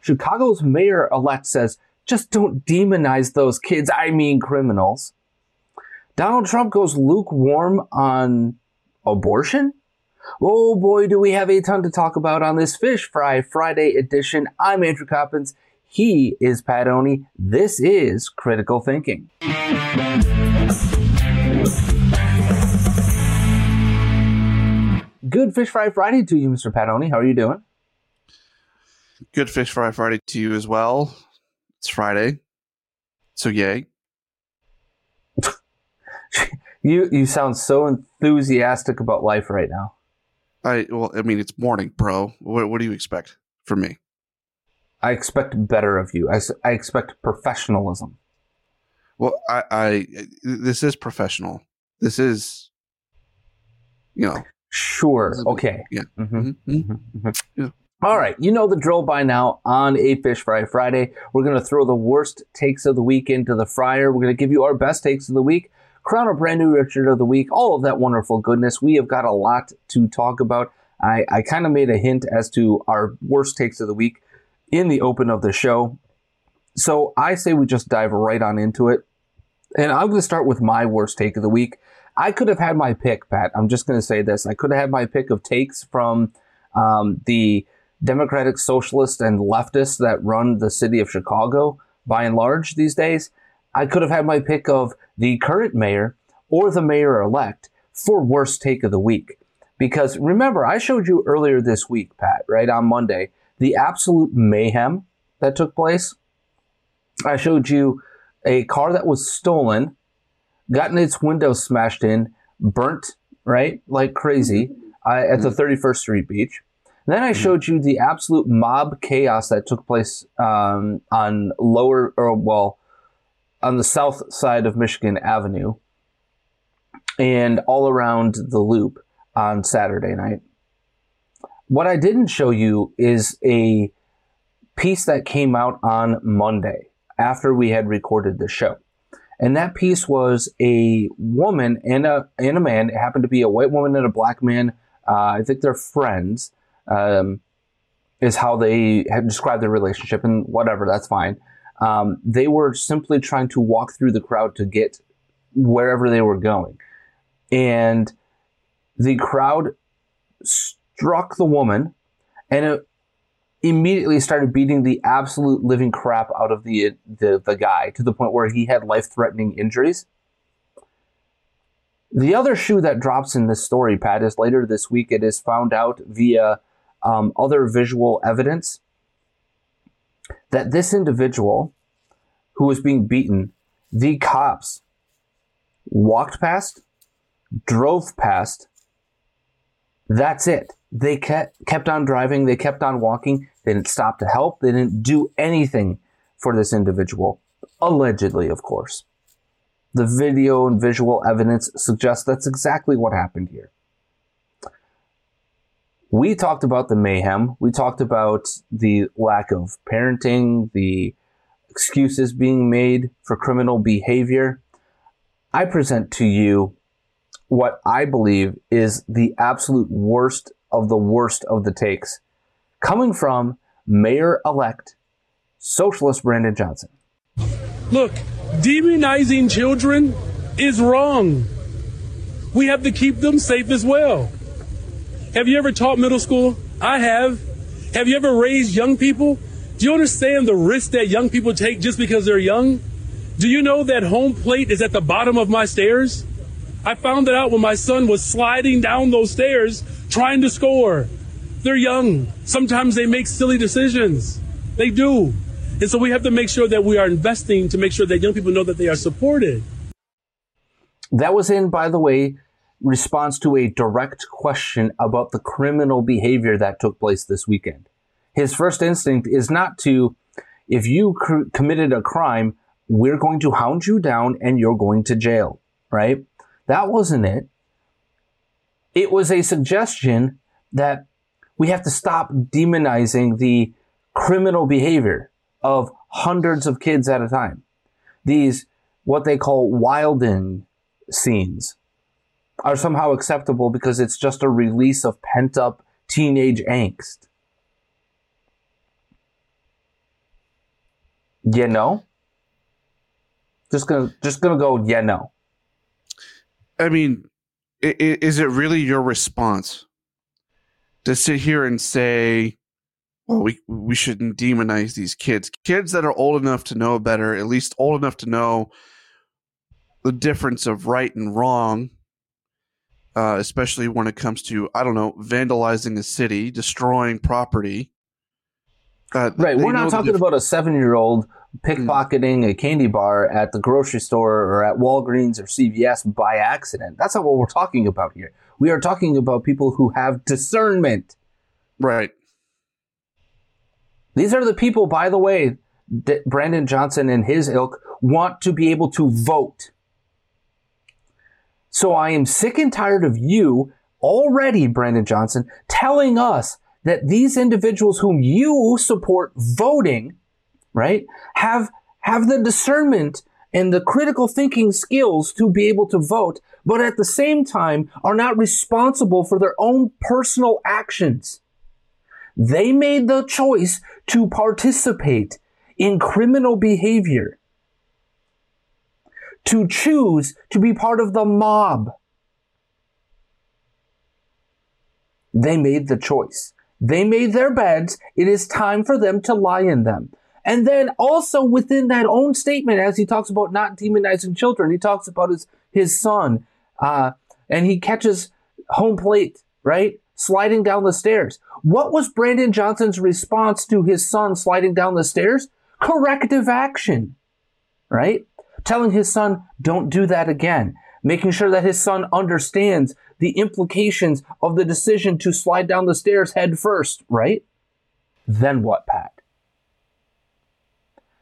Chicago's mayor elect says, just don't demonize those kids, I mean criminals. Donald Trump goes lukewarm on abortion? Oh boy, do we have a ton to talk about on this Fish Fry Friday edition. I'm Andrew Coppins. He is Pat Oney. This is Critical Thinking. Good Fish Fry Friday to you, Mr. Pat Oney. How are you doing? Good Fish Fry Friday to you as well. It's Friday. So yay. You you sound so enthusiastic about life right now. I well, I mean it's morning, bro. What, what do you expect from me? I expect better of you. I, I expect professionalism. Well, I, I this is professional. This is you know. Sure. Okay. Yeah. Mhm. Mhm. Yeah. All right, you know the drill by now. On a Fish Fry Friday, we're going to throw the worst takes of the week into the fryer. We're going to give you our best takes of the week, crown a brand new Richard of the week, all of that wonderful goodness. We have got a lot to talk about. I, I kind of made a hint as to our worst takes of the week in the open of the show. So I say we just dive right on into it. And I'm going to start with my worst take of the week. I could have had my pick, Pat. I'm just going to say this. I could have had my pick of takes from um, the Democratic Socialists and leftists that run the city of Chicago by and large these days. I could have had my pick of the current mayor or the mayor elect for worst take of the week. Because remember, I showed you earlier this week, Pat, right on Monday, the absolute mayhem that took place. I showed you a car that was stolen, gotten its window smashed in, burnt, right, like crazy uh, at the 31st Street Beach. Then I showed you the absolute mob chaos that took place um, on lower, or well, on the south side of Michigan Avenue and all around the loop on Saturday night. What I didn't show you is a piece that came out on Monday after we had recorded the show. And that piece was a woman and a, and a man. It happened to be a white woman and a black man. Uh, I think they're friends, um, is how they had described their relationship, and whatever, that's fine. Um, they were simply trying to walk through the crowd to get wherever they were going. And the crowd struck the woman and it immediately started beating the absolute living crap out of the, the, the guy to the point where he had life threatening injuries. The other shoe that drops in this story, Pat, is later this week it is found out via um, other visual evidence that this individual who was being beaten, the cops walked past, drove past. That's it. They kept, kept on driving. They kept on walking. They didn't stop to help. They didn't do anything for this individual. Allegedly, of course. The video and visual evidence suggests that's exactly what happened here. We talked about the mayhem. We talked about the lack of parenting, the excuses being made for criminal behavior. I present to you what I believe is the absolute worst of the worst of the takes coming from Mayor elect Socialist Brandon Johnson. Look, demonizing children is wrong. We have to keep them safe as well. Have you ever taught middle school? I have. Have you ever raised young people? Do you understand the risk that young people take just because they're young? Do you know that home plate is at the bottom of my stairs? I found it out when my son was sliding down those stairs trying to score. They're young. Sometimes they make silly decisions. They do. And so we have to make sure that we are investing to make sure that young people know that they are supported. That was in, by the way, response to a direct question about the criminal behavior that took place this weekend. His first instinct is not to, if you cr- committed a crime, we're going to hound you down and you're going to jail, right? That wasn't it. It was a suggestion that we have to stop demonizing the criminal behavior of hundreds of kids at a time. These, what they call wilding scenes, are somehow acceptable because it's just a release of pent up teenage angst. Yeah, no. Just gonna just gonna go yeah no. I mean, is it really your response to sit here and say, "Well, we we shouldn't demonize these kids"? Kids that are old enough to know better, at least old enough to know the difference of right and wrong, uh, especially when it comes to I don't know vandalizing a city, destroying property. Uh, right, we're not talking about a seven-year-old pickpocketing a candy bar at the grocery store or at Walgreens or CVS by accident. That's not what we're talking about here. We are talking about people who have discernment. Right. These are the people, by the way, that Brandon Johnson and his ilk want to be able to vote. So I am sick and tired of you already, Brandon Johnson, telling us that these individuals whom you support voting, right, have have the discernment and the critical thinking skills to be able to vote, but at the same time are not responsible for their own personal actions. They made the choice to participate in criminal behavior to choose to be part of the mob. They made the choice. They made their beds. It is time for them to lie in them. And then also within that own statement, as he talks about not demonizing children, he talks about his, his son, uh, and he catches home plate, right? Sliding down the stairs. What was Brandon Johnson's response to his son sliding down the stairs? Corrective action, right? Telling his son, don't do that again, making sure that his son understands the implications of the decision to slide down the stairs head first, right? Then what, Pat?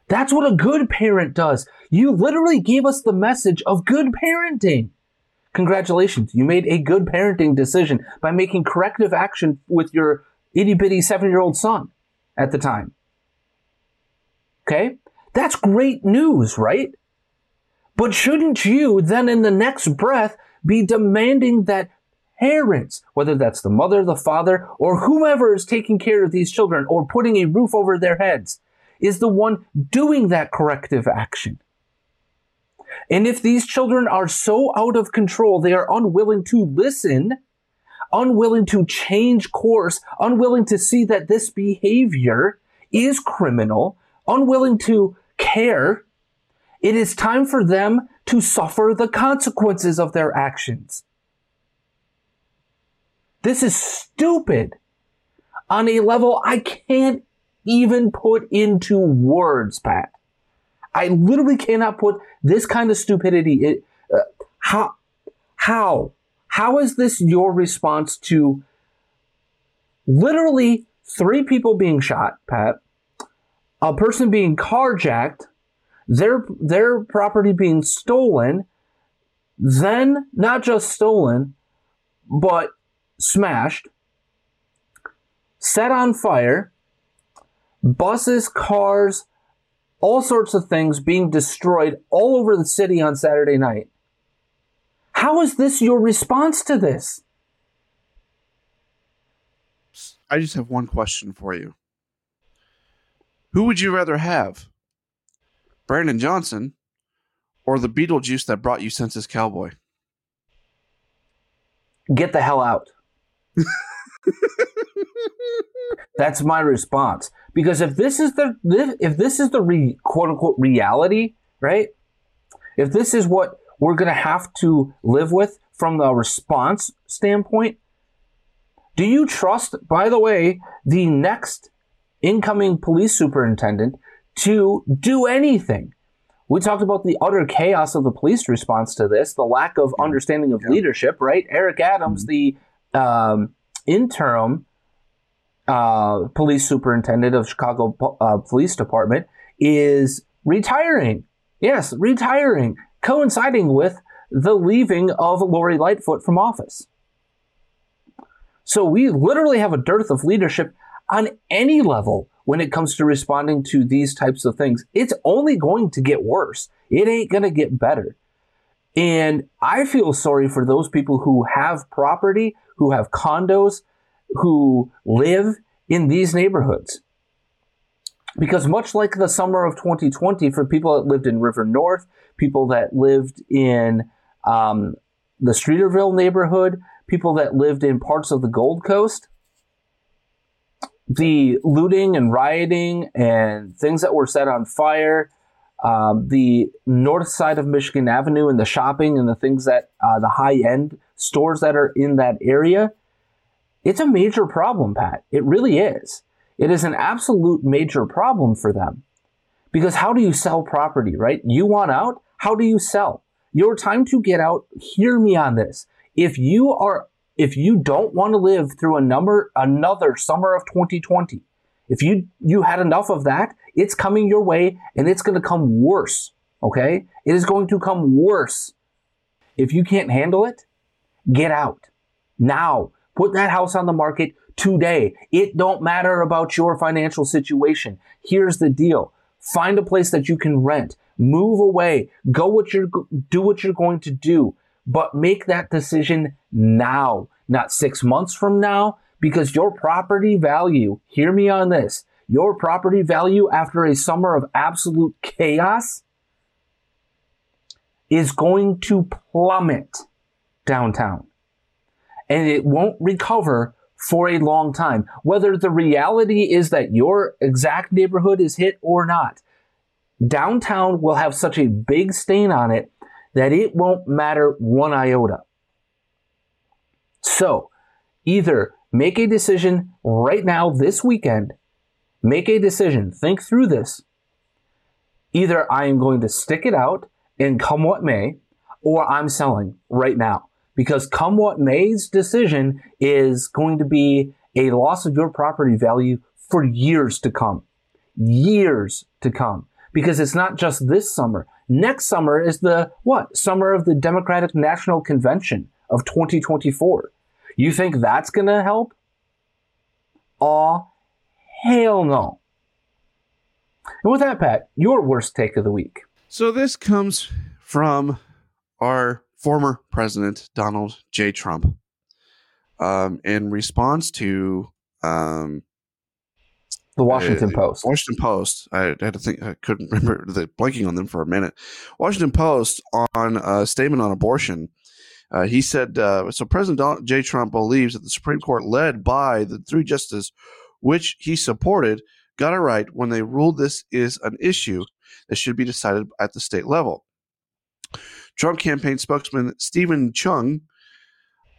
That's what a good parent does. You literally gave us the message of good parenting. Congratulations, you made a good parenting decision by making corrective action with your itty bitty seven year old son at the time. Okay? That's great news, right? But shouldn't you then in the next breath be demanding that parents, whether that's the mother, the father, or whomever is taking care of these children or putting a roof over their heads, is the one doing that corrective action? And if these children are so out of control, they are unwilling to listen, unwilling to change course, unwilling to see that this behavior is criminal, unwilling to care, it is time for them to suffer the consequences of their actions. This is stupid on a level I can't even put into words, Pat. I literally cannot put this kind of stupidity. It, uh, how, how, how is this your response to literally three people being shot, Pat, a person being carjacked, their their property being stolen, then not just stolen, but smashed, set on fire, buses, cars, all sorts of things being destroyed all over the city on Saturday night. How is this your response to this? I just have one question for you. Who would you rather have? Brandon Johnson or the Beetlejuice that brought you Census Cowboy? Get the hell out. That's my response. Because if this is the if this is the re, quote unquote reality, right? If this is what we're going to have to live with from the response standpoint, do you trust, by the way, the next incoming police superintendent to do anything? We talked about the utter chaos of the police response to this, the lack of understanding of yeah. leadership, right? Eric Adams, mm-hmm. the um, interim uh, police superintendent of Chicago uh, Police Department, is retiring. Yes, retiring, coinciding with the leaving of Lori Lightfoot from office. So we literally have a dearth of leadership on any level when it comes to responding to these types of things. It's only going to get worse. It ain't going to get better. And I feel sorry for those people who have property, who have condos, who live in these neighborhoods. Because much like the summer of 2020, for people that lived in River North, people that lived in um, the Streeterville neighborhood, people that lived in parts of the Gold Coast, the looting and rioting and things that were set on fire, um, the north side of Michigan Avenue and the shopping and the things that uh, the high end stores that are in that area, it's a major problem, Pat. It really is. It is an absolute major problem for them. Because how do you sell property, right? You want out? How do you sell? Your time to get out, hear me on this. If you are if you don't want to live through a number another summer of 2020, if you you had enough of that, it's coming your way and it's going to come worse, okay? It is going to come worse. If you can't handle it, get out. Now, Put that house on the market today. It don't matter about your financial situation. Here's the deal. Find a place that you can rent. Move away. Go what you're, do what you're going to do. But make that decision now, not six months from now, because your property value, hear me on this, your property value after a summer of absolute chaos is going to plummet downtown and it won't recover for a long time. Whether the reality is that your exact neighborhood is hit or not, downtown will have such a big stain on it that it won't matter one iota. So, either make a decision right now this weekend, make a decision, think through this. Either I am going to stick it out and come what may, or I'm selling right now because come what may's decision is going to be a loss of your property value for years to come. Years to come. Because it's not just this summer. Next summer is the what? Summer of the Democratic National Convention of 2024. You think that's going to help? Aw, hell no. And with that, Pat, your worst take of the week. So this comes from our former President Donald J. Trump um, in response to um, the Washington uh, Post. Washington Post. I had to think. I couldn't remember the blanking on them for a minute. Washington Post on a statement on abortion. Uh, he said, uh, so President Donald J. Trump believes that the Supreme Court, led by the three justices, which he supported, got it right when they ruled this is an issue that should be decided at the state level. Trump campaign spokesman Steven Cheung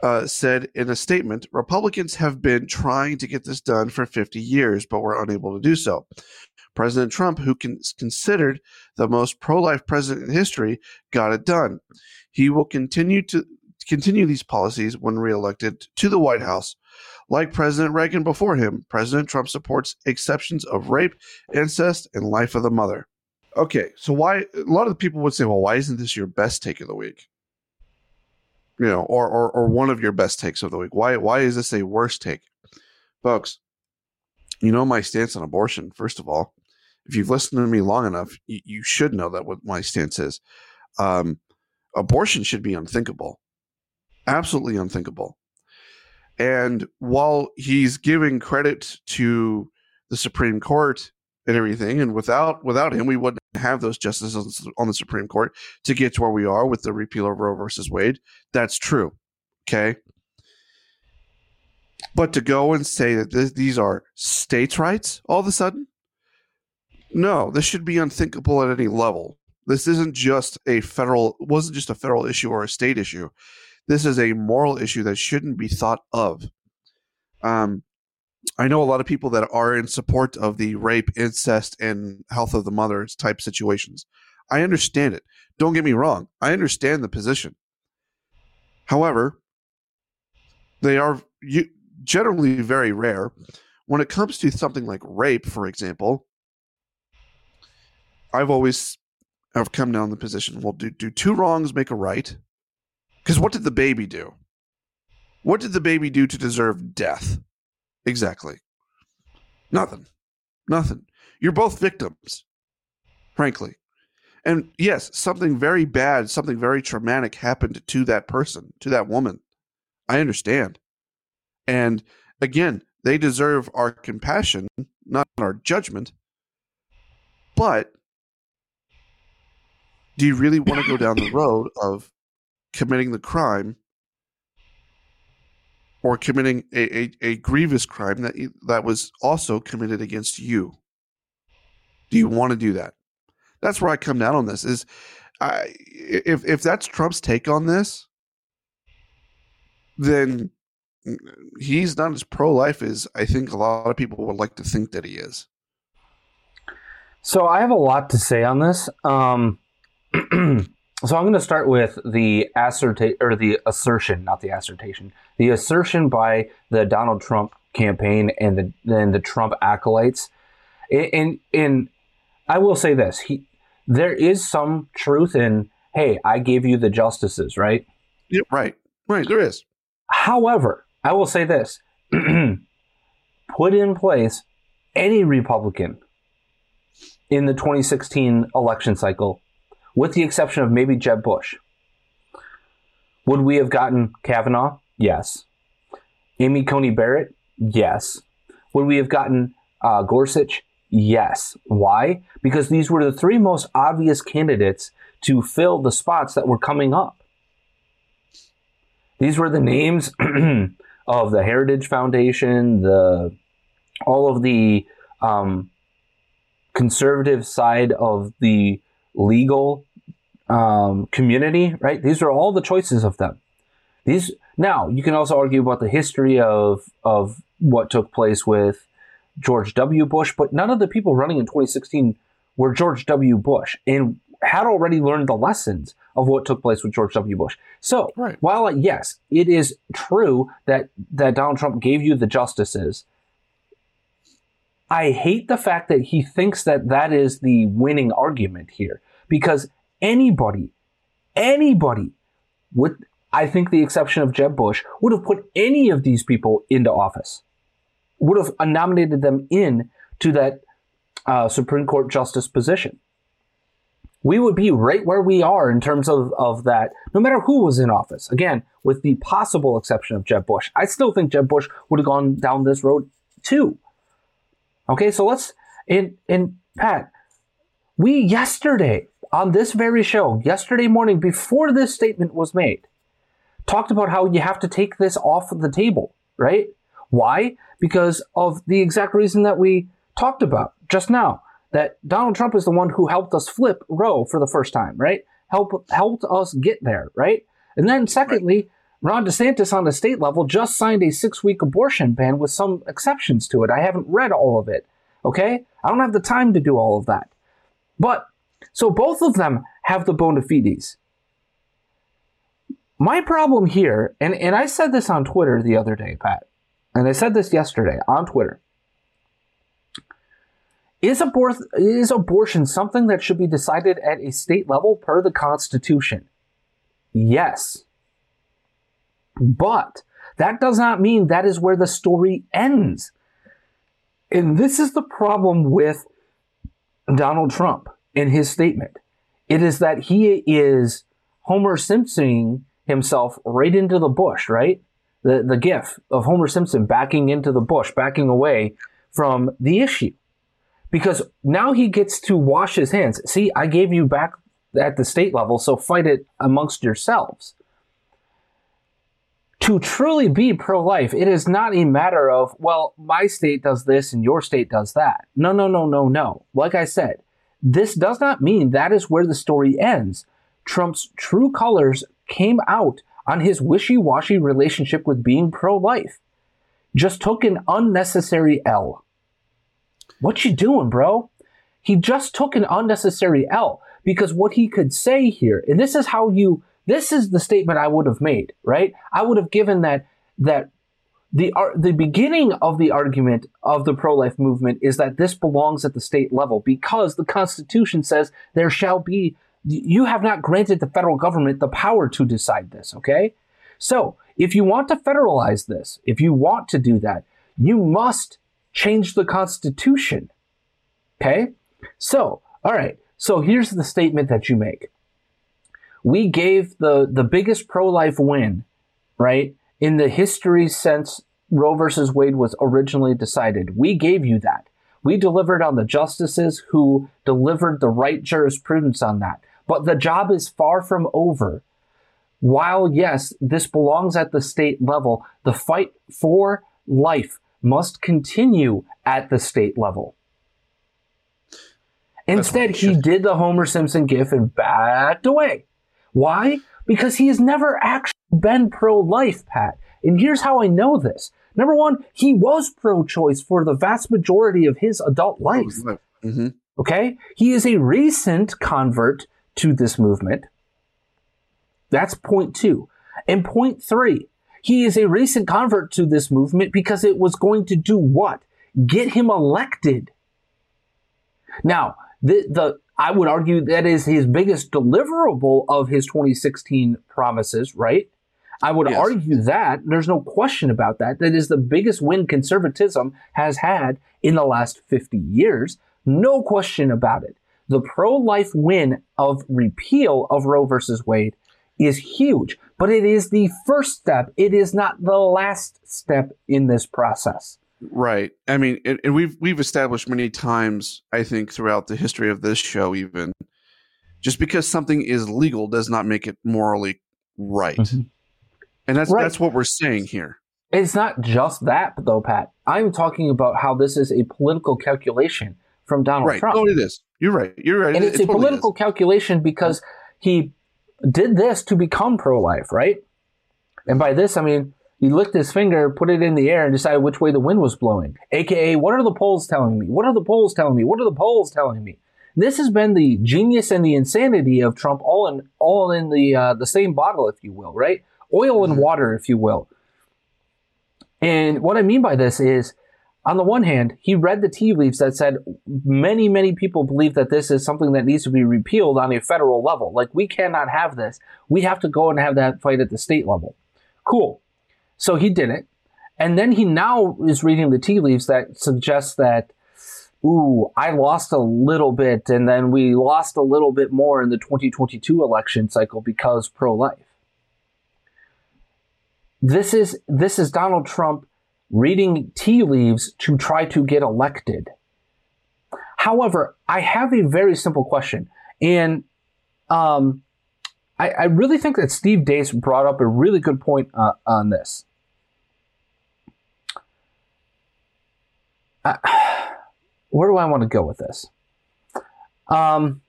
uh, said in a statement Republicans have been trying to get this done for 50 years, but were unable to do so. President Trump, who considered the most pro life president in history, got it done. He will continue to continue these policies when reelected to the White House. Like President Reagan before him, President Trump supports exceptions of rape, incest, and life of the mother. Okay, so why a lot of the people would say, well, why isn't this your best take of the week? You know, or or or one of your best takes of the week. Why why is this a worst take? Folks, You know my stance on abortion, first of all. If you've listened to me long enough, you, you should know that what my stance is. Um, abortion should be unthinkable, absolutely unthinkable. And while he's giving credit to the Supreme Court and everything, and without without him, we wouldn't have those justices on the Supreme Court to get to where we are with the repeal of Roe versus Wade. That's true. Okay. But to go and say that this, these are states' rights all of a sudden, no, this should be unthinkable at any level. This isn't just a federal, wasn't just a federal issue or a state issue. This is a moral issue that shouldn't be thought of. Um, I know a lot of people that are in support of the rape, incest, and health of the mothers type situations. I understand it. Don't get me wrong. I understand the position. However, they are generally very rare. When it comes to something like rape, for example, I've always have come down the position. Well, do do two wrongs make a right? Because what did the baby do? What did the baby do to deserve death? Exactly. Nothing. Nothing. You're both victims, frankly. And yes, something very bad, something very traumatic happened to that person, to that woman. I understand. And again, they deserve our compassion, not our judgment. But do you really want to go down the road of committing the crime or committing a, a, a, grievous crime that that was also committed against you? Do you want to do that? That's where I come down on this. Is I, if if that's Trump's take on this, then he's not as pro life as I think a lot of people would like to think that he is. So I have a lot to say on this. Um, so I'm going to start with the asserta- or the assertion, not the assertion, the assertion by the Donald Trump campaign and the and the Trump acolytes. And and I will say this: he there is some truth in, hey, I gave you the justices, right? Yeah, right, right. There is. However, I will say this: put in place any Republican in the 2016 election cycle with the exception of maybe Jeb Bush. Would we have gotten Kavanaugh? Yes. Amy Coney Barrett? Yes. Would we have gotten uh, Gorsuch? Yes. Why? Because these were the three most obvious candidates to fill the spots that were coming up. These were the names of the Heritage Foundation, the all of the um, conservative side of the legal um, community, right? These are all the choices of them. These now you can also argue about the history of of what took place with George W. Bush, but none of the people running in 2016 were George W. Bush and had already learned the lessons of what took place with George W. Bush. So, right. while yes, it is true that that Donald Trump gave you the justices, I hate the fact that he thinks that that is the winning argument here because anybody, anybody, with I think the exception of Jeb Bush, would have put any of these people into office, would have nominated them in to that uh, Supreme Court justice position. We would be right where we are in terms of, of that, no matter who was in office. Again, with the possible exception of Jeb Bush. I still think Jeb Bush would have gone down this road too. Okay, so let's, and, and Pat, we yesterday on this very show, yesterday morning, before this statement was made, talked about how you have to take this off the table, right? Why? Because of the exact reason that we talked about just now. That Donald Trump is the one who helped us flip Roe for the first time, right? Help helped us get there, right? And then secondly, right. Ron DeSantis on the state level just signed a six week abortion ban with some exceptions to it. I haven't read all of it. Okay? I don't have the time to do all of that. But so both of them have the bona fides. My problem here, and, and I said this on Twitter the other day, Pat, and I said this yesterday on Twitter. Is, abor- is abortion something that should be decided at a state level per the Constitution? Yes. But that does not mean that is where the story ends. And this is the problem with Donald Trump in his statement. It is that he is Homer Simpsoning himself right into the bush, right? The, the gif of Homer Simpson backing into the bush, backing away from the issue. Because now he gets to wash his hands. See, I gave you back at the state level, so fight it amongst yourselves. To truly be pro life, it is not a matter of, well, my state does this and your state does that. No, no, no, no, no. Like I said, this does not mean that is where the story ends. Trump's true colors came out on his wishy washy relationship with being pro life. Just took an unnecessary L. What you doing, bro? He just took an unnecessary L because what he could say here, and this is how you this is the statement I would have made, right? I would have given that that the the beginning of the argument of the pro-life movement is that this belongs at the state level because the Constitution says there shall be. You have not granted the federal government the power to decide this. Okay, so if you want to federalize this, if you want to do that, you must change the Constitution. Okay, so all right. So here's the statement that you make we gave the the biggest pro life win, right, in the history since Roe versus Wade was originally decided. We gave you that. We delivered on the justices who delivered the right jurisprudence on that. But the job is far from over. While, yes, this belongs at the state level, the fight for life must continue at the state level. Instead, he did the Homer Simpson gif and backed away. Why? Because he has never actually been pro life, Pat. And here's how I know this. Number one, he was pro choice for the vast majority of his adult life. Mm-hmm. Okay? He is a recent convert to this movement. That's point two. And point three, he is a recent convert to this movement because it was going to do what? Get him elected. Now, the, the I would argue that is his biggest deliverable of his 2016 promises, right? I would yes. argue that there's no question about that. That is the biggest win conservatism has had in the last 50 years. No question about it. The pro life win of repeal of Roe versus Wade is huge, but it is the first step. It is not the last step in this process. Right. I mean, and, and, we've we've established many times, I think, throughout the history of this show, even just because something is legal does not make it morally right. Mm-hmm. And that's right. that's what we're saying here. It's not just that, though, Pat. I'm talking about how this is a political calculation from Donald right. Trump. Oh, it is. You're right. You're right. And it's it, a totally political is. calculation because he did this to become pro-life, right? And by this, I mean he licked his finger, put it in the air, and decided which way the wind was blowing. AKA, what are the polls telling me? What are the polls telling me? What are the polls telling me? This has been the genius and the insanity of Trump, all in all in the uh, the same bottle, if you will, right? Oil and mm-hmm. water, if you will. And what I mean by this is, on the one hand, he read the tea leaves that said many, many people believe that this is something that needs to be repealed on a federal level. Like, we cannot have this. We have to go and have that fight at the state level. Cool. So he did it. And then he now is reading the tea leaves that suggests that, ooh, I lost a little bit, and then we lost a little bit more in the 2022 election cycle because pro life. This is this is Donald Trump reading tea leaves to try to get elected. However, I have a very simple question, and um, I, I, really think that Steve Deace brought up a really good point uh, on this. where do I want to go with this? Um,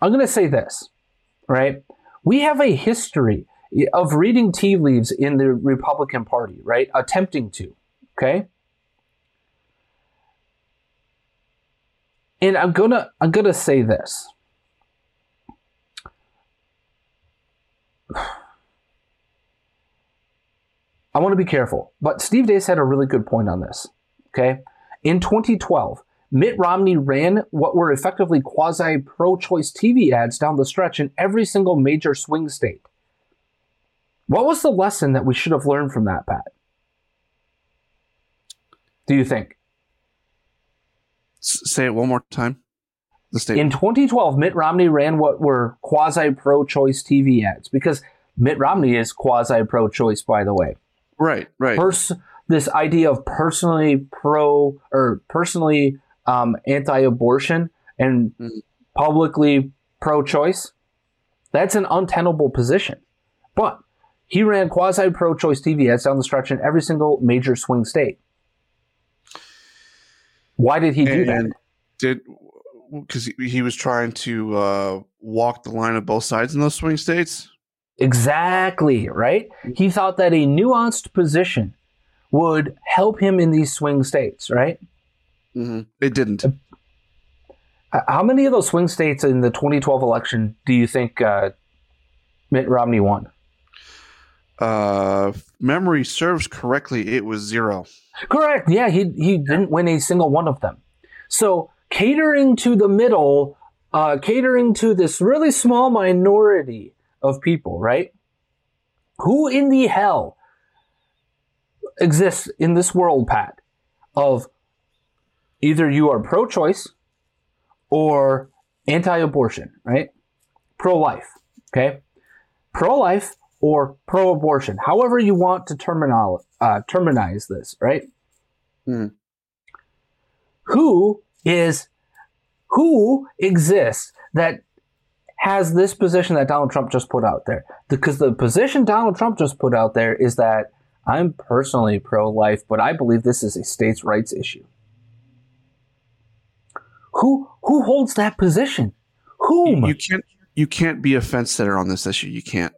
I'm going to say this, right? We have a history of reading tea leaves in the Republican Party, right? Attempting to, okay? And I'm gonna I'm gonna say this. I want to be careful, but Steve Deace had a really good point on this. Okay. In 2012, Mitt Romney ran what were effectively quasi pro choice TV ads down the stretch in every single major swing state. What was the lesson that we should have learned from that, Pat? Do you think? Say it one more time. The state. In 2012, Mitt Romney ran what were quasi pro choice TV ads because Mitt Romney is quasi pro choice, by the way. Right, right. Pers- this idea of personally pro or personally um, anti abortion and Mhm. publicly pro choice, that's an untenable position. But he ran quasi pro choice TV ads down the stretch in every single major swing state. Why did he do that? did because he, he was trying to uh, walk the line of both sides in those swing states. Exactly, right? He thought that a nuanced position would help him in these swing states, right? Mm-hmm. It didn't. How many of those swing states in the 2012 election do you think uh, Mitt Romney won? Uh, memory serves correctly, it was zero. Correct. Yeah, he he didn't win a single one of them. So catering to the middle, uh, catering to this really small minority of people, right? Who in the hell exists in this world, Pat? Of either you are pro-choice or anti-abortion, right? Pro-life, okay? Pro-life or pro-abortion, however you want to terminal uh, terminize this, right? Hmm. Who is who exists that has this position that Donald Trump just put out there? Because the position Donald Trump just put out there is that I'm personally pro-life, but I believe this is a states' rights issue. Who who holds that position? Whom? you can't. You can't be a fence sitter on this issue. You can't.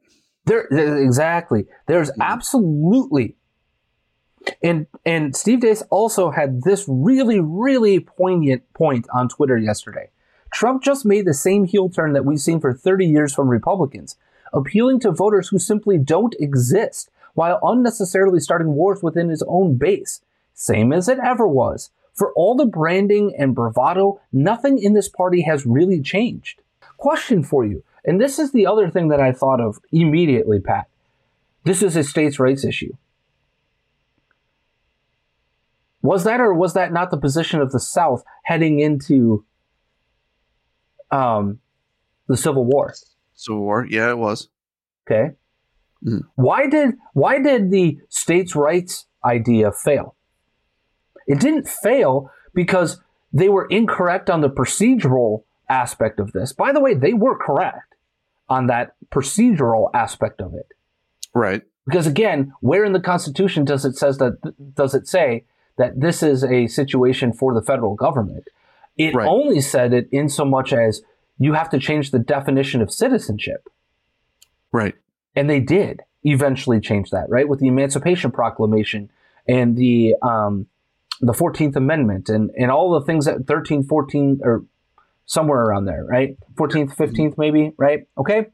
There, there- exactly. There's mm-hmm. absolutely, and and Steve Deace also had this really really poignant point on Twitter yesterday. Trump just made the same heel turn that we've seen for 30 years from Republicans, appealing to voters who simply don't exist, while unnecessarily starting wars within his own base, same as it ever was. For all the branding and bravado, nothing in this party has really changed. Question for you, and this is the other thing that I thought of immediately, Pat. This is a states' rights issue. Was that or was that not the position of the South heading into um, the Civil War? Civil War. Yeah, it was. Okay. Mhm. Why did why did the states' rights idea fail? It didn't fail because they were incorrect on the procedural aspect of this. By the way, they were correct on that procedural aspect of it. Right. Because again, where in the Constitution does it says that does it say that this is a situation for the federal government? It Right. only said it in so much as you have to change the definition of citizenship. Right. And they did eventually change that, right? With the Emancipation Proclamation and the um, the Fourteenth Amendment and, and all the things that 13, 14, or somewhere around there, right? 14th, 15th, maybe, right? Okay?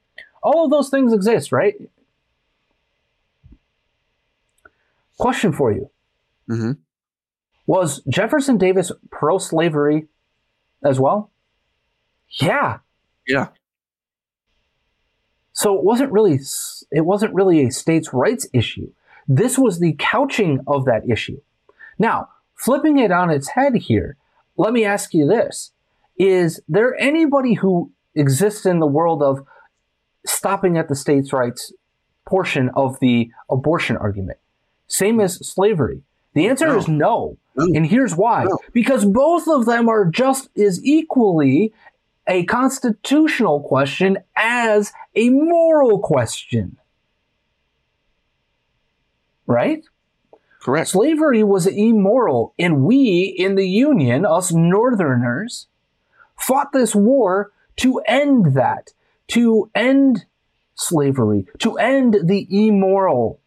All of those things exist, right? Question for you. hmm Was Jefferson Davis pro slavery as well? Yeah. Yeah. So it wasn't really it wasn't really a states' rights issue. This was the couching of that issue. Now, flipping it on its head here, let me ask you this. Is there anybody who exists in the world of stopping at the states' rights portion of the abortion argument? Same as slavery. The answer No. is no. No. And here's why. No. Because both of them are just as equally a constitutional question as a moral question. Right? Correct. Slavery was immoral, and we in the Union, us Northerners, fought this war to end that, to end slavery, to end the immoral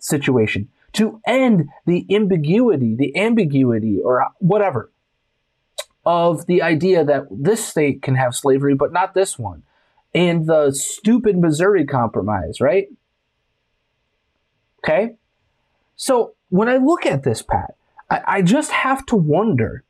situation, to end the ambiguity, the ambiguity, or whatever, of the idea that this state can have slavery, but not this one, and the stupid Missouri Compromise, right? Okay? So when I look at this, Pat, I, I just have to wonder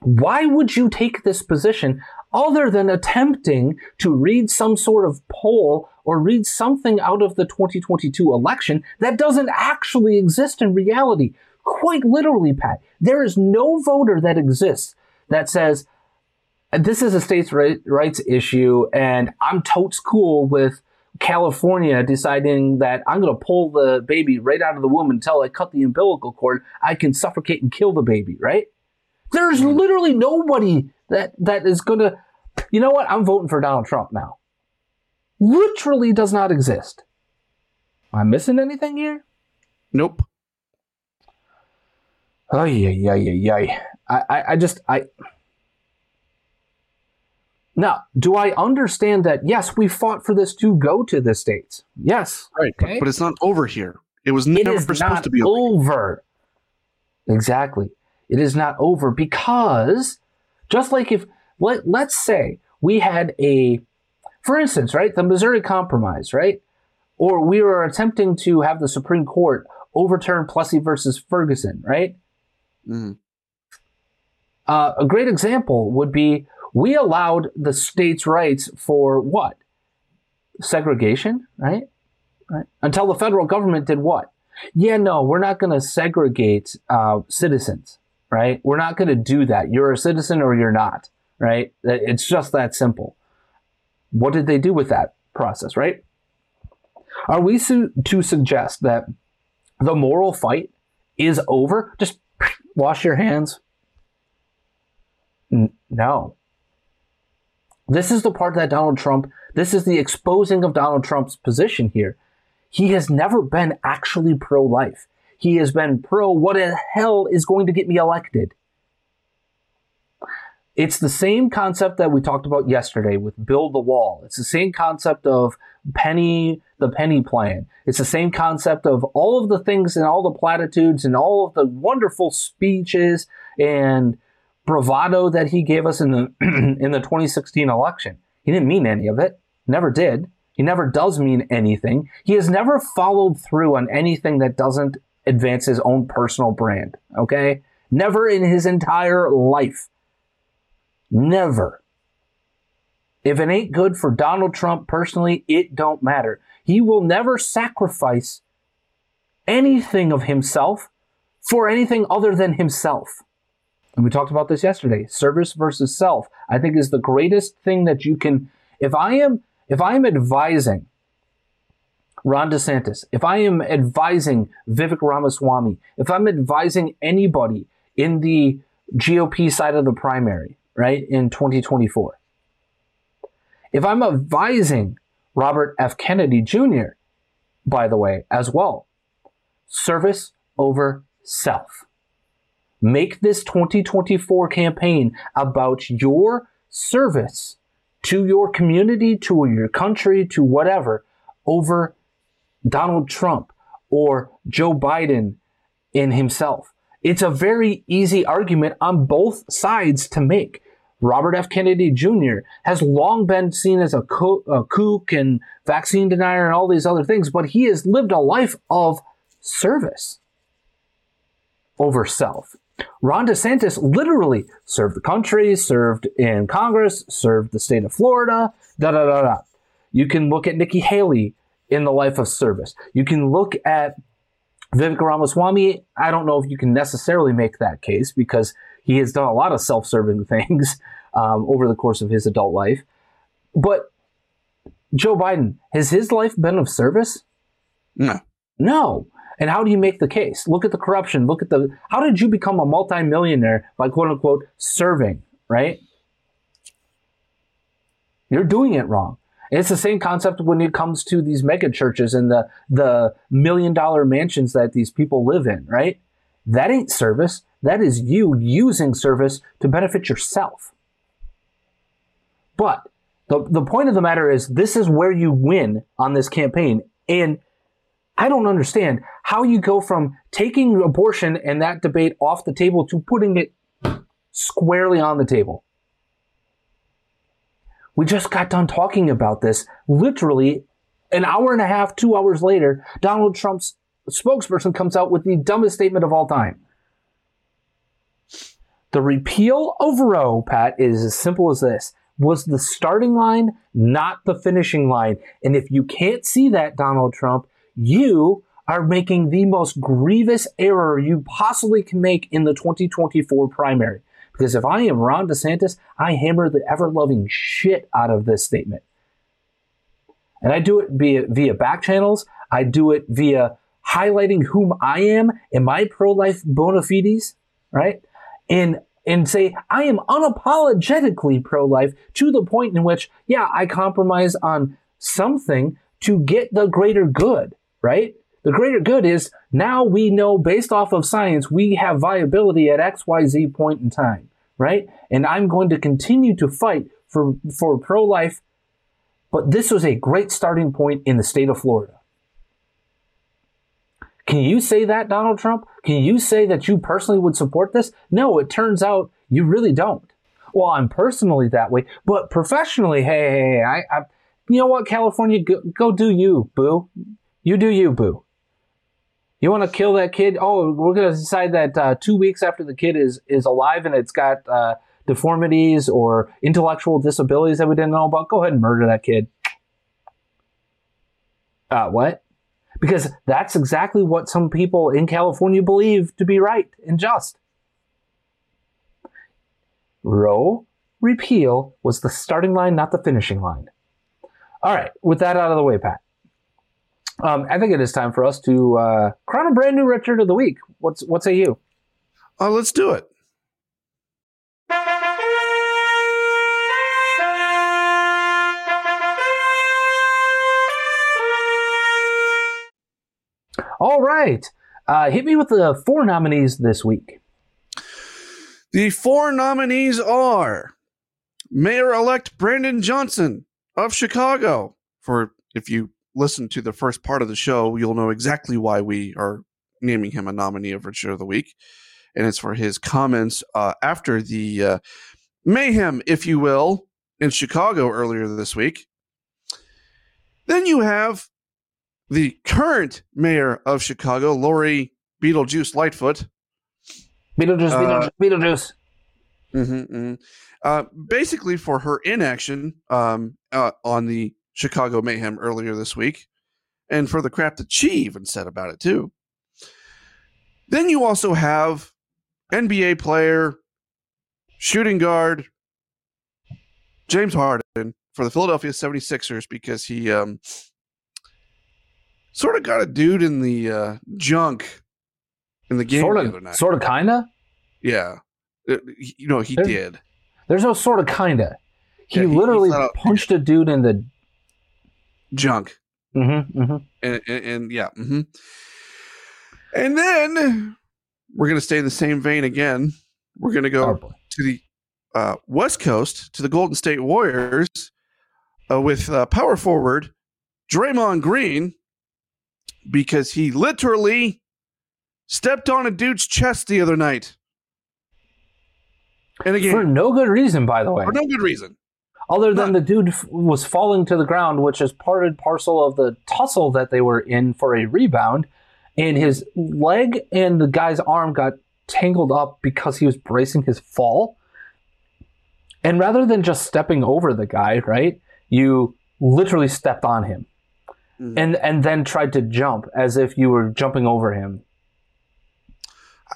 why would you take this position other than attempting to read some sort of poll or read something out of the 2022 election that doesn't actually exist in reality? Quite literally, Pat. There is no voter that exists that says, this is a states' rights issue, and I'm totes cool with California deciding that I'm going to pull the baby right out of the womb until I cut the umbilical cord. I can suffocate and kill the baby, right? There's mm-hmm. literally nobody that that is going to. You know what? I'm voting for Donald Trump now. Literally does not exist. Am I missing anything here? Nope. Oh yeah, yeah, yeah, yeah. I, I, I just I now, do I understand that? Yes, we fought for this to go to the states. Yes, right. Okay? But it's not over here. It was never it supposed to be over. over. Exactly. It is not over because just like if let let's say we had a, for instance, right, the Missouri Compromise, right, or we were attempting to have the Supreme Court overturn Plessy versus Ferguson, right. Mm-hmm. Uh, a great example would be we allowed the states' rights for what? Segregation, right? Right. Until the federal government did what? Yeah, no, we're not going to segregate uh, citizens, right? We're not going to do that. You're a citizen or you're not, right? It's just that simple. What did they do with that process, right? Are we su- to suggest that the moral fight is over? Just wash your hands. N- no. This is the part that Donald Trump, this is the exposing of Donald Trump's position here. He has never been actually pro life. He has been pro what the hell is going to get me elected. It's the same concept that we talked about yesterday with build the wall. It's the same concept of penny, the penny plan. It's the same concept of all of the things and all the platitudes and all of the wonderful speeches and bravado that he gave us in the in the 2016 election. He didn't mean any of it. Never did. He never does mean anything. He has never followed through on anything that doesn't advance his own personal brand. Okay? Never in his entire life. Never. If it ain't good for Donald Trump personally, it don't matter. He will never sacrifice anything of himself for anything other than himself and we talked about this yesterday service versus self i think is the greatest thing that you can if i am if i am advising ron desantis if i am advising vivek ramaswamy if i'm advising anybody in the gop side of the primary right in 2024 if i'm advising robert f kennedy jr by the way as well service over self Make this 2024 campaign about your service to your community, to your country, to whatever, over Donald Trump or Joe Biden in himself. It's a very easy argument on both sides to make. Robert F. Kennedy Jr. has long been seen as a, co- a kook and vaccine denier and all these other things, but he has lived a life of service over self. Ron DeSantis literally served the country, served in Congress, served the state of Florida, da da da da. You can look at Nikki Haley in the life of service. You can look at Vivek Ramaswamy. I don't know if you can necessarily make that case because he has done a lot of self serving things um, over the course of his adult life. But Joe Biden, has his life been of service? No. No. And how do you make the case? Look at the corruption. Look at the how did you become a multimillionaire by quote unquote serving, right? You're doing it wrong. And it's the same concept when it comes to these mega churches and the the million dollar mansions that these people live in, right? That ain't service. That is you using service to benefit yourself. But the, the point of the matter is this is where you win on this campaign. And I don't understand how you go from taking abortion and that debate off the table to putting it squarely on the table. We just got done talking about this literally an hour and a half, two hours later. Donald Trump's spokesperson comes out with the dumbest statement of all time. The repeal of Roe, Pat, is as simple as this was the starting line, not the finishing line. And if you can't see that, Donald Trump, you are making the most grievous error you possibly can make in the 2024 primary. Because if I am Ron DeSantis, I hammer the ever loving shit out of this statement. And I do it via, via back channels. I do it via highlighting whom I am and my pro life bona fides, right? And and say I am unapologetically pro life to the point in which, yeah, I compromise on something to get the greater good, right? The greater good is now we know based off of science, we have viability at XYZ point in time, right? And I'm going to continue to fight for, for pro life. But this was a great starting point in the state of Florida. Can you say that, Donald Trump? Can you say that you personally would support this? No, it turns out you really don't. Well, I'm personally that way, but professionally, hey, hey, hey I, I, you know what, California, go, go do you, boo. You do you, boo. You want to kill that kid? Oh, we're going to decide that uh, two weeks after the kid is is alive and it's got uh, deformities or intellectual disabilities that we didn't know about. Go ahead and murder that kid. Uh, what? Because that's exactly what some people in California believe to be right and just. Roe repeal was the starting line, not the finishing line. All right, with that out of the way, Pat. Um, I think it is time for us to uh, crown a brand new Richard of the week. What's what say you? Uh, let's do it. All right, uh, hit me with the four nominees this week. The four nominees are Mayor-elect Brandon Johnson of Chicago for if you listen to the first part of the show, you'll know exactly why we are naming him a nominee of Richard of the Week. And it's for his comments uh, after the uh, mayhem, if you will, in Chicago earlier this week. Then you have the current mayor of Chicago, Lori Beetlejuice Lightfoot. Beetlejuice, Beetlejuice, uh, Beetlejuice. Mm-hmm, mm-hmm. Uh, basically, for her inaction um, uh, on the Chicago Mayhem earlier this week, and for the crap that she even said about it too. Then you also have NBA player, shooting guard, James Harden for the Philadelphia 76ers because he um, sort of got a dude in the uh, junk in the game sort of, the other night. Sort of, kinda? Yeah. It, you know, he there's, did. There's no sort of kinda. He yeah, literally he, he punched a dude in the junk. Mm-hmm, mm-hmm. And, and, and, yeah. Mm-hmm. And then we're going to stay in the same vein again. We're going to go oh, to the uh, West Coast, to the Golden State Warriors uh, with uh, power forward Draymond Green because he literally stepped on a dude's chest the other night. And again, for no good reason, by the way. For no good reason other than the dude f- was falling to the ground, which is part and parcel of the tussle that they were in for a rebound. And his leg and the guy's arm got tangled up because he was bracing his fall. And rather than just stepping over the guy, right, you literally stepped on him. Mm-hmm. And and then tried to jump as if you were jumping over him.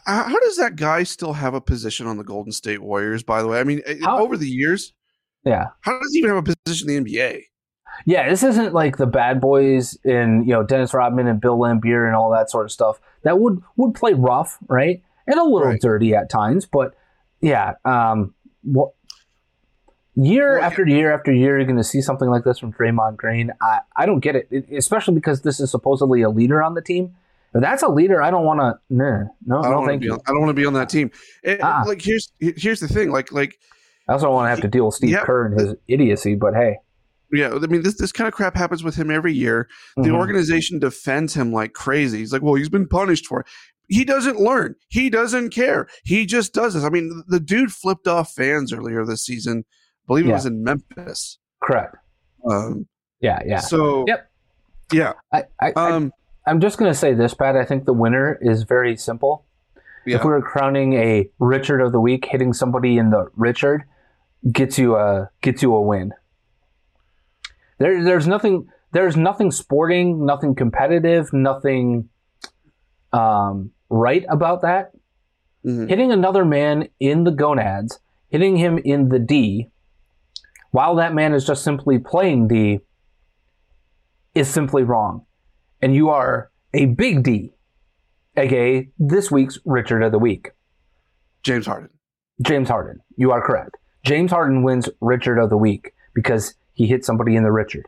How does that guy still have a position on the Golden State Warriors? By the way, I mean, How? over the years, yeah. How does he even have a position in the NBA? Yeah, this isn't like the bad boys in, you know, Dennis Rodman and Bill Laimbeer and all that sort of stuff that would would play rough, right? And a little right. dirty at times, but yeah, um what year well, after year after year you're going to see something like this from Draymond Green. I I don't get it, it especially because this is supposedly a leader on the team. If that's a leader, I don't want to. Nah, no, I don't no, thank you. On, I don't want to be on that team. It, uh-uh. Like here's here's the thing. Like like I also don't want to have to deal with Steve yep. Kerr and his idiocy, but hey. Yeah, I mean, this this kind of crap happens with him every year. The mm-hmm. organization defends him like crazy. He's like, well, he's been punished for it. He doesn't learn. He doesn't care. He just does this. I mean, the dude flipped off fans earlier this season. Believe yeah. it was in Memphis. Correct. Um, yeah, yeah. So, yep. Yeah. I, I, um, I, I'm just going to say this, Pat. I think the winner is very simple. Yeah. If we were crowning a Richard of the week, hitting somebody in the Richard – gets you a gets you a win. There, there's nothing there's nothing sporting, nothing competitive, nothing um, right about that, mm-hmm. hitting another man in the gonads, hitting him in the D, while that man is just simply playing D, is simply wrong. And you are a big D, aka this week's Richard of the Week. James Harden. James Harden. You are correct. James Harden wins Richard of the Week because he hit somebody in the Richard.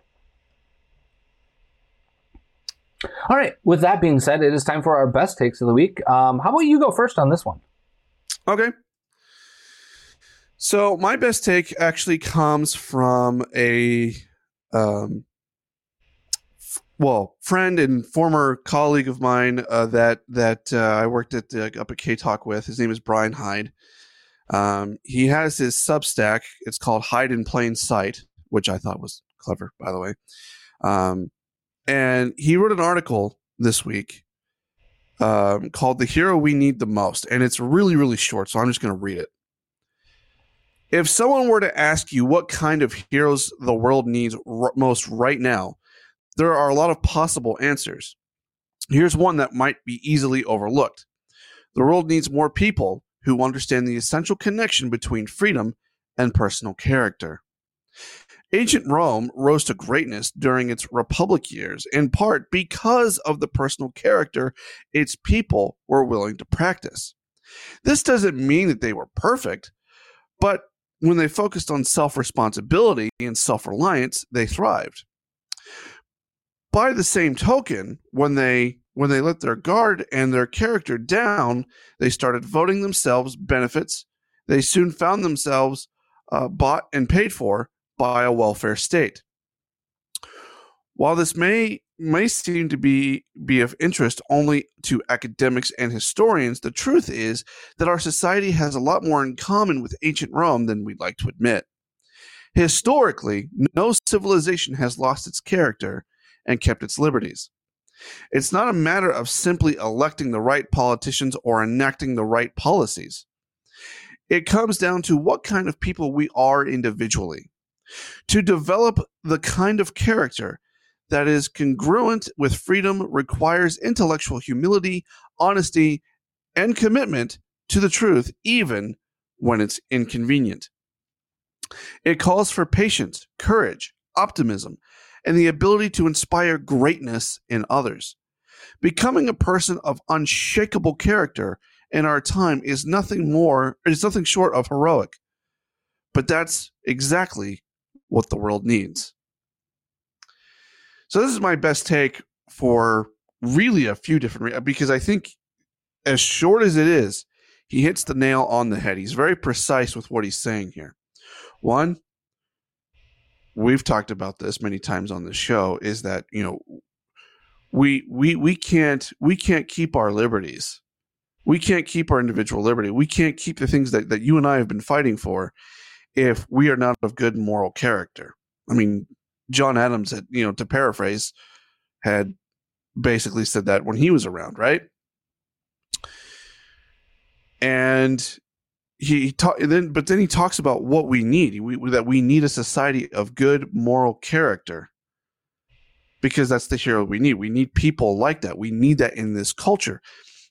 All right. With that being said, it is time for our best takes of the week. Um, how about you go first on this one? Okay. So my best take actually comes from a, um, f- well, friend and former colleague of mine uh, that that uh, I worked at uh, up at K Talk with. His name is Brian Hyde. Um, he has his Substack. It's called Hyde in Plain Sight, which I thought was clever, by the way. Um, and he wrote an article this week um, called "The Hero We Need the Most," and it's really, really short. So I'm just going to read it. If someone were to ask you what kind of heroes the world needs r- most right now, there are a lot of possible answers. Here's one that might be easily overlooked. The world needs more people who understand the essential connection between freedom and personal character. Ancient Rome rose to greatness during its Republic years, in part because of the personal character its people were willing to practice. This doesn't mean that they were perfect, but when they focused on self responsibility and self reliance, they thrived. By the same token, when they when they let their guard and their character down, they started voting themselves benefits. They soon found themselves uh, bought and paid for by a welfare state. While this may may seem to be be of interest only to academics and historians, the truth is that our society has a lot more in common with ancient Rome than we'd like to admit. Historically, no civilization has lost its character and kept its liberties. It's not a matter of simply electing the right politicians or enacting the right policies. It comes down to what kind of people we are individually. To develop the kind of character that is congruent with freedom requires intellectual humility, honesty, and commitment to the truth, even when it's inconvenient. It calls for patience, courage, optimism, and the ability to inspire greatness in others. Becoming a person of unshakable character in our time is nothing more, is nothing short of heroic. But that's exactly what the world needs. So this is my best take for really a few different reasons because I think as short as it is, he hits the nail on the head. He's very precise with what he's saying here. One, we've talked about this many times on the show is that, you know, we we we can't we can't keep our liberties. We can't keep our individual liberty. We can't keep the things that, that you and I have been fighting for if we are not of good moral character. I mean, John Adams had, you know, to paraphrase, had basically said that when he was around, right? And he then, but then he talks about what we need. We, that we need a society of good moral character, because that's the hero we need. We need people like that. We need that in this culture.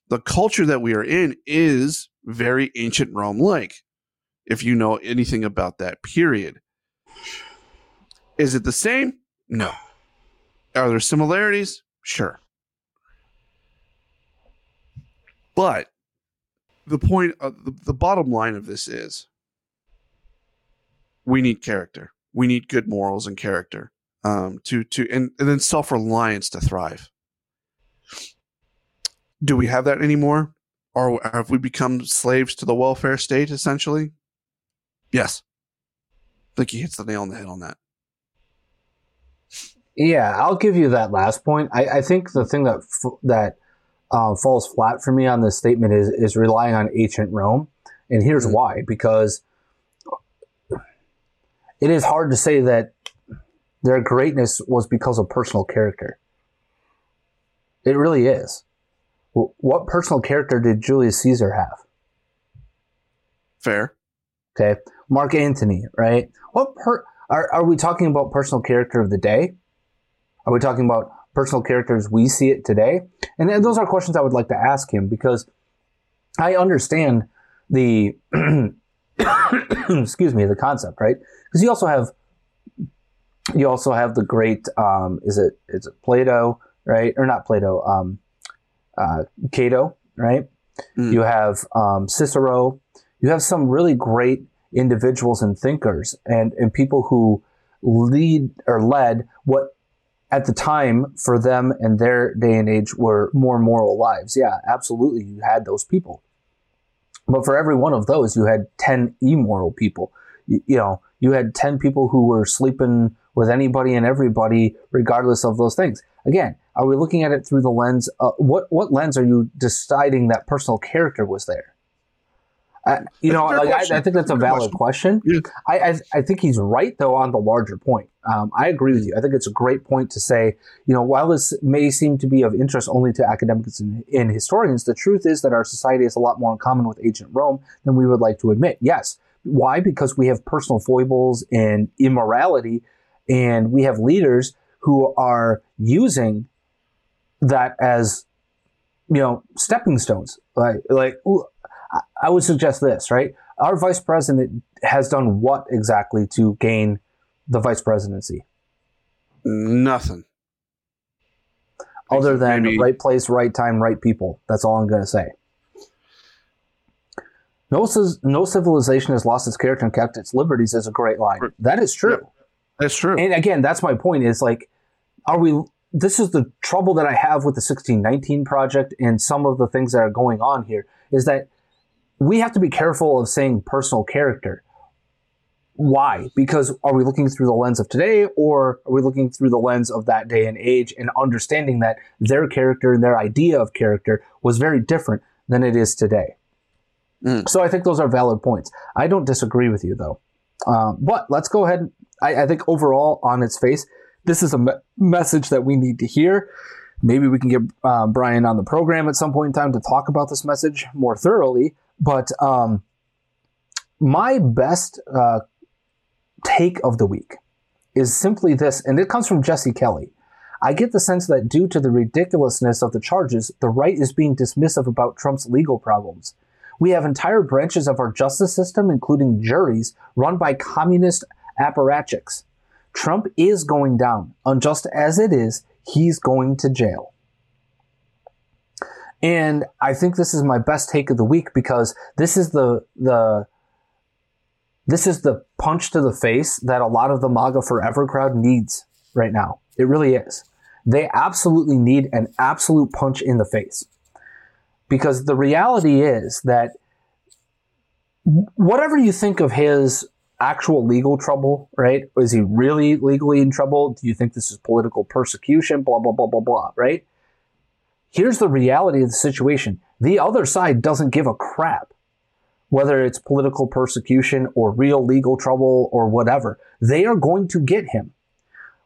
The culture that we are in is very ancient Rome like if you know anything about that period. Is it the same? No. Are there similarities? Sure. But the point of the, the bottom line of this is we need character. We need good morals and character um, to to and, and then self reliance to thrive. Do we have that anymore? Or have we become slaves to the welfare state essentially? Yes. I think he hits the nail on the head on that. Yeah, I'll give you that last point. I, I think the thing that f- that um, falls flat for me on this statement is is relying on ancient Rome, and here's mm-hmm. why: because it is hard to say that their greatness was because of personal character. It really is. What personal character did Julius Caesar have? Fair. Okay. Mark Antony, right? What per- are, are we talking about personal character of the day? Are we talking about personal characters we see it today? And, and those are questions I would like to ask him because I understand the excuse me the concept, right? Because you also have you also have the great um, is it is it Plato, right? Or not Plato, um, uh, Cato, right? Mm. You have um, Cicero. You have some really great individuals and thinkers and, and people who lead or led what at the time for them and their day and age were more moral lives. Yeah, absolutely. You had those people. But for every one of those, you had 10 immoral people. You, you know, you had 10 people who were sleeping with anybody and everybody, regardless of those things. Again, are we looking at it through the lens? Of, what what lens are you deciding that personal character was there? Uh, you know, like, I, I, think that's a valid question. Yeah. I, I, I think he's right though on the larger point. Um, I agree with you. I think it's a great point to say. You know, while this may seem to be of interest only to academics and, and historians, the truth is that our society has a lot more in common with ancient Rome than we would like to admit. Yes, why? Because we have personal foibles and immorality, and we have leaders who are using that as you know stepping stones. Like like I would suggest this, right? Our vice president has done what exactly to gain the vice presidency? Nothing. Other than Maybe- right place, right time, right people. That's all I'm going to say. No, no civilization has lost its character and kept its liberties is a great line. That is true. That's true. And again, that's my point is like, are we, this is the trouble that I have with the 1619 project and some of the things that are going on here is that we have to be careful of saying personal character. Why? Because are we looking through the lens of today or are we looking through the lens of that day and age and understanding that their character and their idea of character was very different than it is today? So I think those are valid points. I don't disagree with you though. Um, but let's go ahead. I, I think overall, on its face, this is a me- message that we need to hear. Maybe we can get uh, Brian on the program at some point in time to talk about this message more thoroughly. But um, my best uh, take of the week is simply this, and it comes from Jesse Kelly. I get the sense that due to the ridiculousness of the charges, the right is being dismissive about Trump's legal problems. We have entire branches of our justice system, including juries, run by communist apparatchiks. Trump is going down. Unjust as it is, he's going to jail. And I think this is my best take of the week because this is the the this is the punch to the face that a lot of the MAGA Forever crowd needs right now. It really is. They absolutely need an absolute punch in the face. Because the reality is that whatever you think of his actual legal trouble, right? Is he really legally in trouble? Do you think this is political persecution? Blah, blah, blah, blah, blah, right? Here's the reality of the situation the other side doesn't give a crap whether it's political persecution or real legal trouble or whatever. They are going to get him.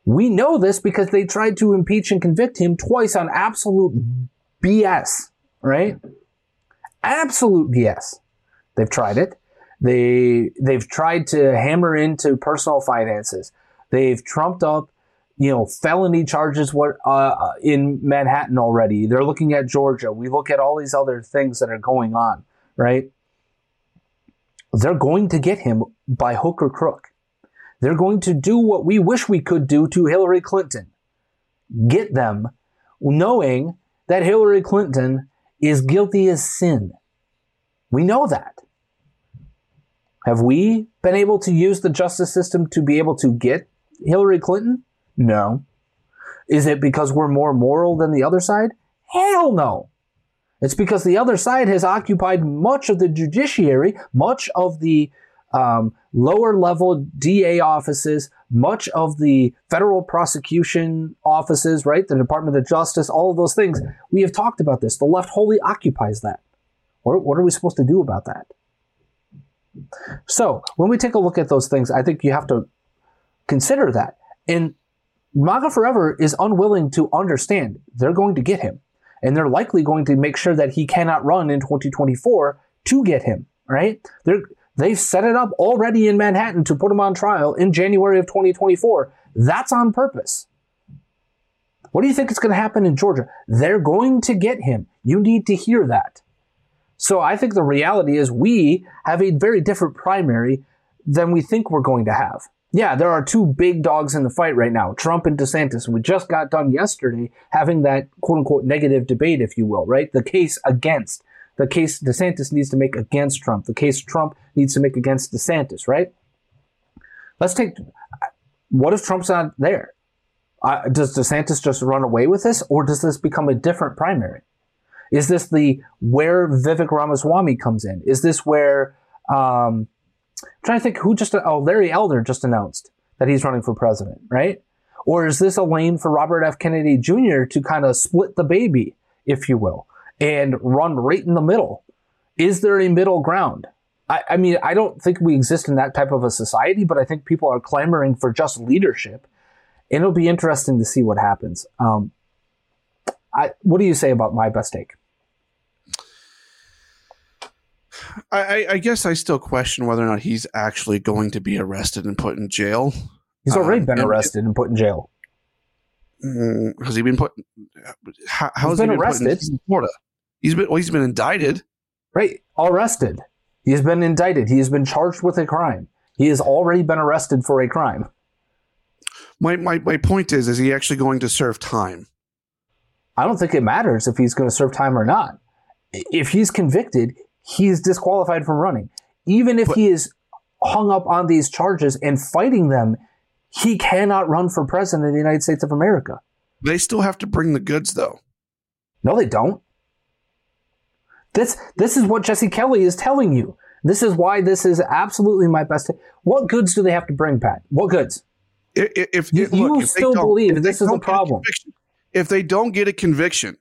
We know this because they tried to impeach and convict him twice on absolute BS, right? Absolute BS. They've tried it. They they've tried to hammer into personal finances. They've trumped up, you know, felony charges what uh, in Manhattan already. They're looking at Georgia. We look at all these other things that are going on, right? They're going to get him by hook or crook. They're going to do what we wish we could do to Hillary Clinton. Get them knowing that Hillary Clinton is guilty as sin. We know that. Have we been able to use the justice system to be able to get Hillary Clinton? No. Is it because we're more moral than the other side? Hell no. It's because the other side has occupied much of the judiciary, much of the um, lower level DA offices, much of the federal prosecution offices, right? The Department of Justice, all of those things. We have talked about this. The left wholly occupies that. What, what are we supposed to do about that? So when we take a look at those things, I think you have to consider that. And MAGA Forever is unwilling to understand they're going to get him. And they're likely going to make sure that he cannot run in 2024 to get him, right? They're, they've set it up already in Manhattan to put him on trial in January of 2024. That's on purpose. What do you think is going to happen in Georgia? They're going to get him. You need to hear that. So I think the reality is we have a very different primary than we think we're going to have. Yeah, there are two big dogs in the fight right now, Trump and DeSantis. We just got done yesterday having that quote unquote negative debate, if you will, right? The case against, the case DeSantis needs to make against Trump, the case Trump needs to make against DeSantis, right? Let's take, what if Trump's not there? Uh, does DeSantis just run away with this, or does this become a different primary? Is this the where Vivek Ramaswamy comes in? Is this where um, I'm trying to think who just oh Larry Elder just announced that he's running for president, right? Or is this a lane for Robert F. Kennedy Jr. to kind of split the baby, if you will, and run right in the middle? Is there a middle ground? I, I mean, I don't think we exist in that type of a society, but I think people are clamoring for just leadership and it'll be interesting to see what happens. Um, I, what do you say about my best take? I, I, guess I still question whether or not he's actually going to be arrested and put in jail. He's already um, been arrested and, and put in jail. Mm, has he been put? How, has been, he been arrested in Florida? He's been well. He's been indicted. Right, arrested. He has been indicted. He has been charged with a crime. He has already been arrested for a crime. My, my, my point is, is he actually going to serve time? I don't think it matters if he's going to serve time or not. If he's convicted, he's disqualified from running. Even if but, he is hung up on these charges and fighting them, he cannot run for president of the United States of America. They still have to bring the goods, though. No, they don't. This this is what Jesse Kelly is telling you. This is why this is absolutely my best. What goods do they have to bring, Pat? What goods? If, if you, look, you still believe this is the problem, if they don't get a conviction,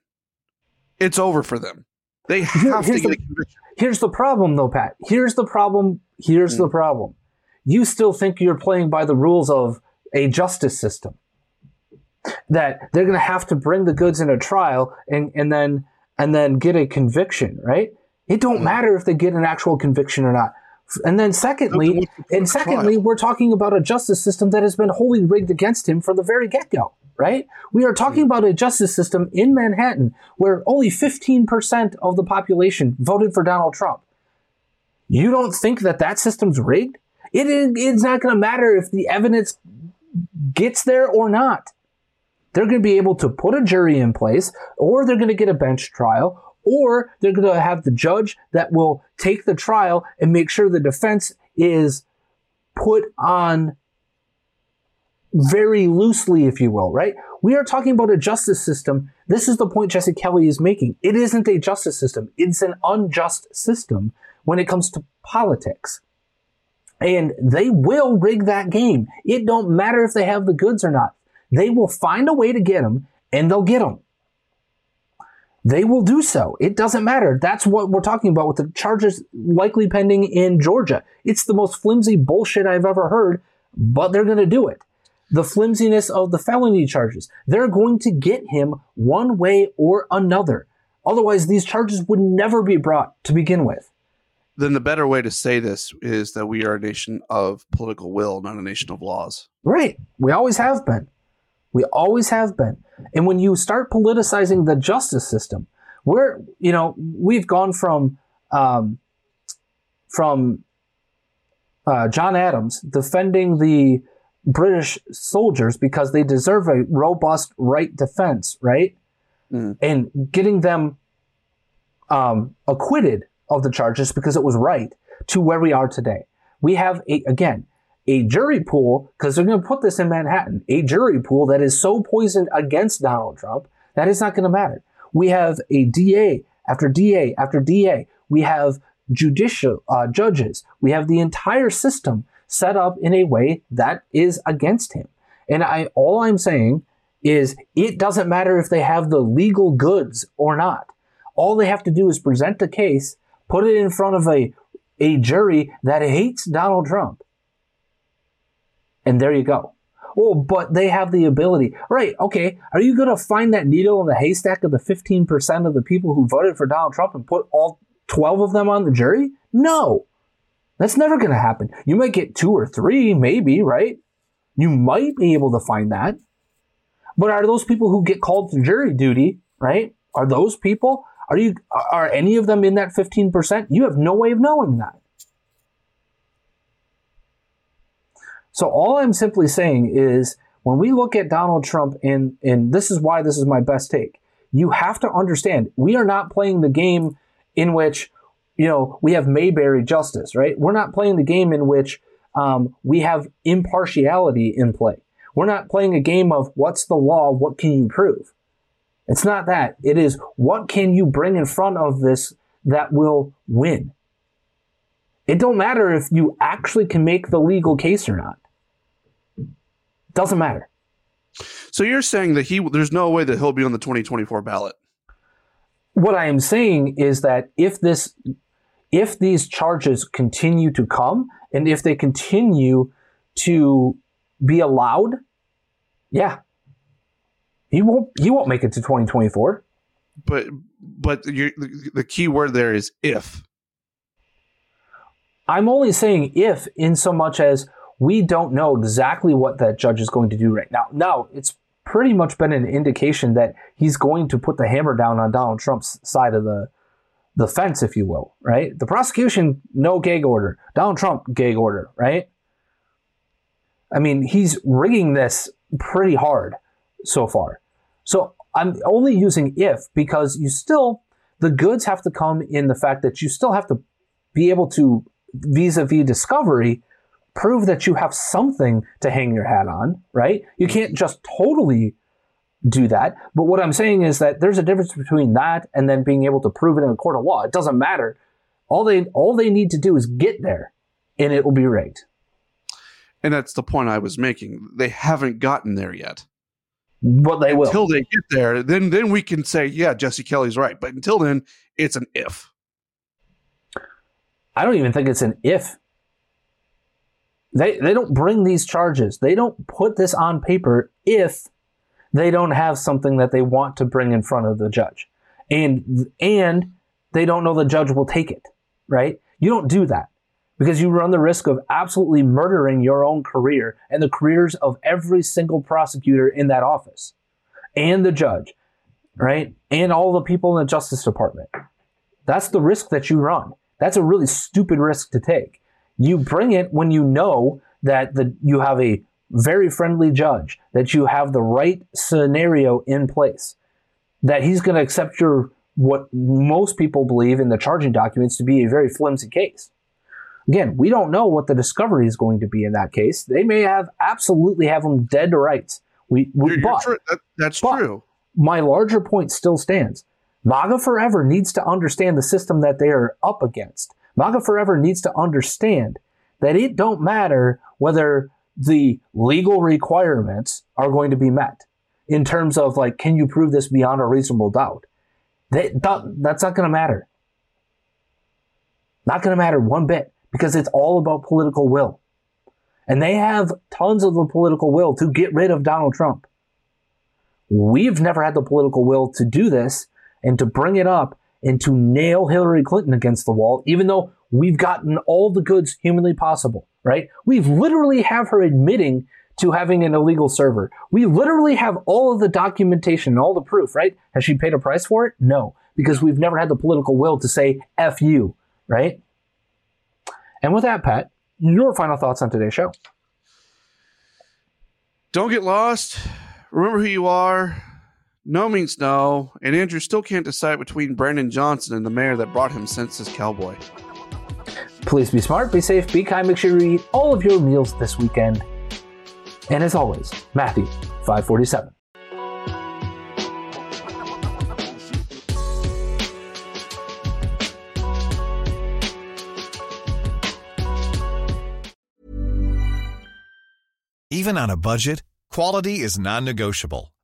it's over for them. They have here's to the, a conviction. Here's the problem, though, Pat. Here's the problem. Here's mm. the problem. You still think you're playing by the rules of a justice system. That they're going to have to bring the goods in a trial and, and then and then get a conviction, right? It don't mm. matter if they get an actual conviction or not. And then secondly, and secondly, we're talking about a justice system that has been wholly rigged against him from the very get-go, right? We are talking mm. about a justice system in Manhattan where only 15% of the population voted for Donald Trump. You don't think that that system's rigged? It is, it's not going to matter if the evidence gets there or not. They're going to be able to put a jury in place, or they're going to get a bench trial, or they're going to have the judge that will take the trial and make sure the defense is put on very loosely, if you will, right? We are talking about a justice system. This is the point Jesse Kelly is making. It isn't a justice system. It's an unjust system when it comes to politics. And they will rig that game. It don't matter if they have the goods or not. They will find a way to get them and they'll get them they will do so. It doesn't matter. That's what we're talking about with the charges likely pending in Georgia. It's the most flimsy bullshit I've ever heard, but they're going to do it. The flimsiness of the felony charges. They're going to get him one way or another. Otherwise, these charges would never be brought to begin with. Then the better way to say this is that we are a nation of political will, not a nation of laws. Right. We always have been. We always have been. And when you start politicizing the justice system, we're, you know, we've gone from, um, from uh, John Adams defending the British soldiers because they deserve a robust right defense, right? Mm. And getting them um, acquitted of the charges because it was right to where we are today. We have a, again, a jury pool, because they're going to put this in Manhattan, a jury pool that is so poisoned against Donald Trump that it's not going to matter. We have a DA after DA after DA. We have judicial uh, judges. We have the entire system set up in a way that is against him. And I, all I'm saying is it doesn't matter if they have the legal goods or not. All they have to do is present the case, put it in front of a, a jury that hates Donald Trump, and there you go. Oh, but they have the ability. Right, okay. Are you going to find that needle in the haystack of the 15% of the people who voted for Donald Trump and put all 12 of them on the jury? No. That's never going to happen. You might get two or three, maybe, right? You might be able to find that. But are those people who get called to jury duty, right? Are those people? Are you are any of them in that 15%? You have no way of knowing that. So all I'm simply saying is when we look at Donald Trump and and this is why this is my best take. You have to understand we are not playing the game in which you know we have Mayberry justice, right? We're not playing the game in which um, we have impartiality in play. We're not playing a game of what's the law, what can you prove. It's not that. It is what can you bring in front of this that will win. It don't matter if you actually can make the legal case or not. Doesn't matter. So you're saying that he there's no way that he'll be on the 2024 ballot. What I am saying is that if this if these charges continue to come and if they continue to be allowed, yeah. He won't he won't make it to 2024. But but the key word there is if. I'm only saying if in so much as we don't know exactly what that judge is going to do right now. Now, it's pretty much been an indication that he's going to put the hammer down on Donald Trump's side of the the fence, if you will, right? The prosecution, no gag order. Donald Trump, gag order, right? I mean, he's rigging this pretty hard so far. So I'm only using if because you still, the goods have to come in the fact that you still have to be able to, vis a vis discovery, prove that you have something to hang your hat on, right? You can't mm-hmm. just totally do that. But what I'm saying is that there's a difference between that and then being able to prove it in a court of law. It doesn't matter. All they all they need to do is get there and it will be rigged. And that's the point I was making. They haven't gotten there yet. But they will. Until they get there, then then we can say, yeah, Jesse Kelly's right. But until then, it's an if. I don't even think it's an if. They they don't bring these charges. They don't put this on paper if they don't have something that they want to bring in front of the judge. And and they don't know the judge will take it, right? You don't do that because you run the risk of absolutely murdering your own career and the careers of every single prosecutor in that office and the judge, right? And all the people in the Justice Department. That's the risk that you run. That's a really stupid risk to take. You bring it when you know that the, you have a very friendly judge, that you have the right scenario in place, that he's going to accept your what most people believe in the charging documents to be a very flimsy case. Again, we don't know what the discovery is going to be in that case. They may have absolutely have them dead to rights. We, we but, you're that, that's but true. My larger point still stands. MAGA Forever needs to understand the system that they are up against. MAGA Forever needs to understand that it don't matter whether the legal requirements are going to be met in terms of like, can you prove this beyond a reasonable doubt? That, that that's not going to matter. Not going to matter one bit because it's all about political will. And they have tons of the political will to get rid of Donald Trump. We've never had the political will to do this and to bring it up and to nail Hillary Clinton against the wall, even though we've gotten all the goods humanly possible, right? We've literally have her admitting to having an illegal server. We literally have all of the documentation and all the proof, right? Has she paid a price for it? No, because we've never had the political will to say F you, right? And with that, Pat, your final thoughts on today's show. Don't get lost. Remember who you are. No means no, and Andrew still can't decide between Brandon Johnson and the mayor that brought him Census Cowboy. Please be smart, be safe, be kind. Make sure you eat all of your meals this weekend. And as always, Matthew 547. Even on a budget, quality is non-negotiable.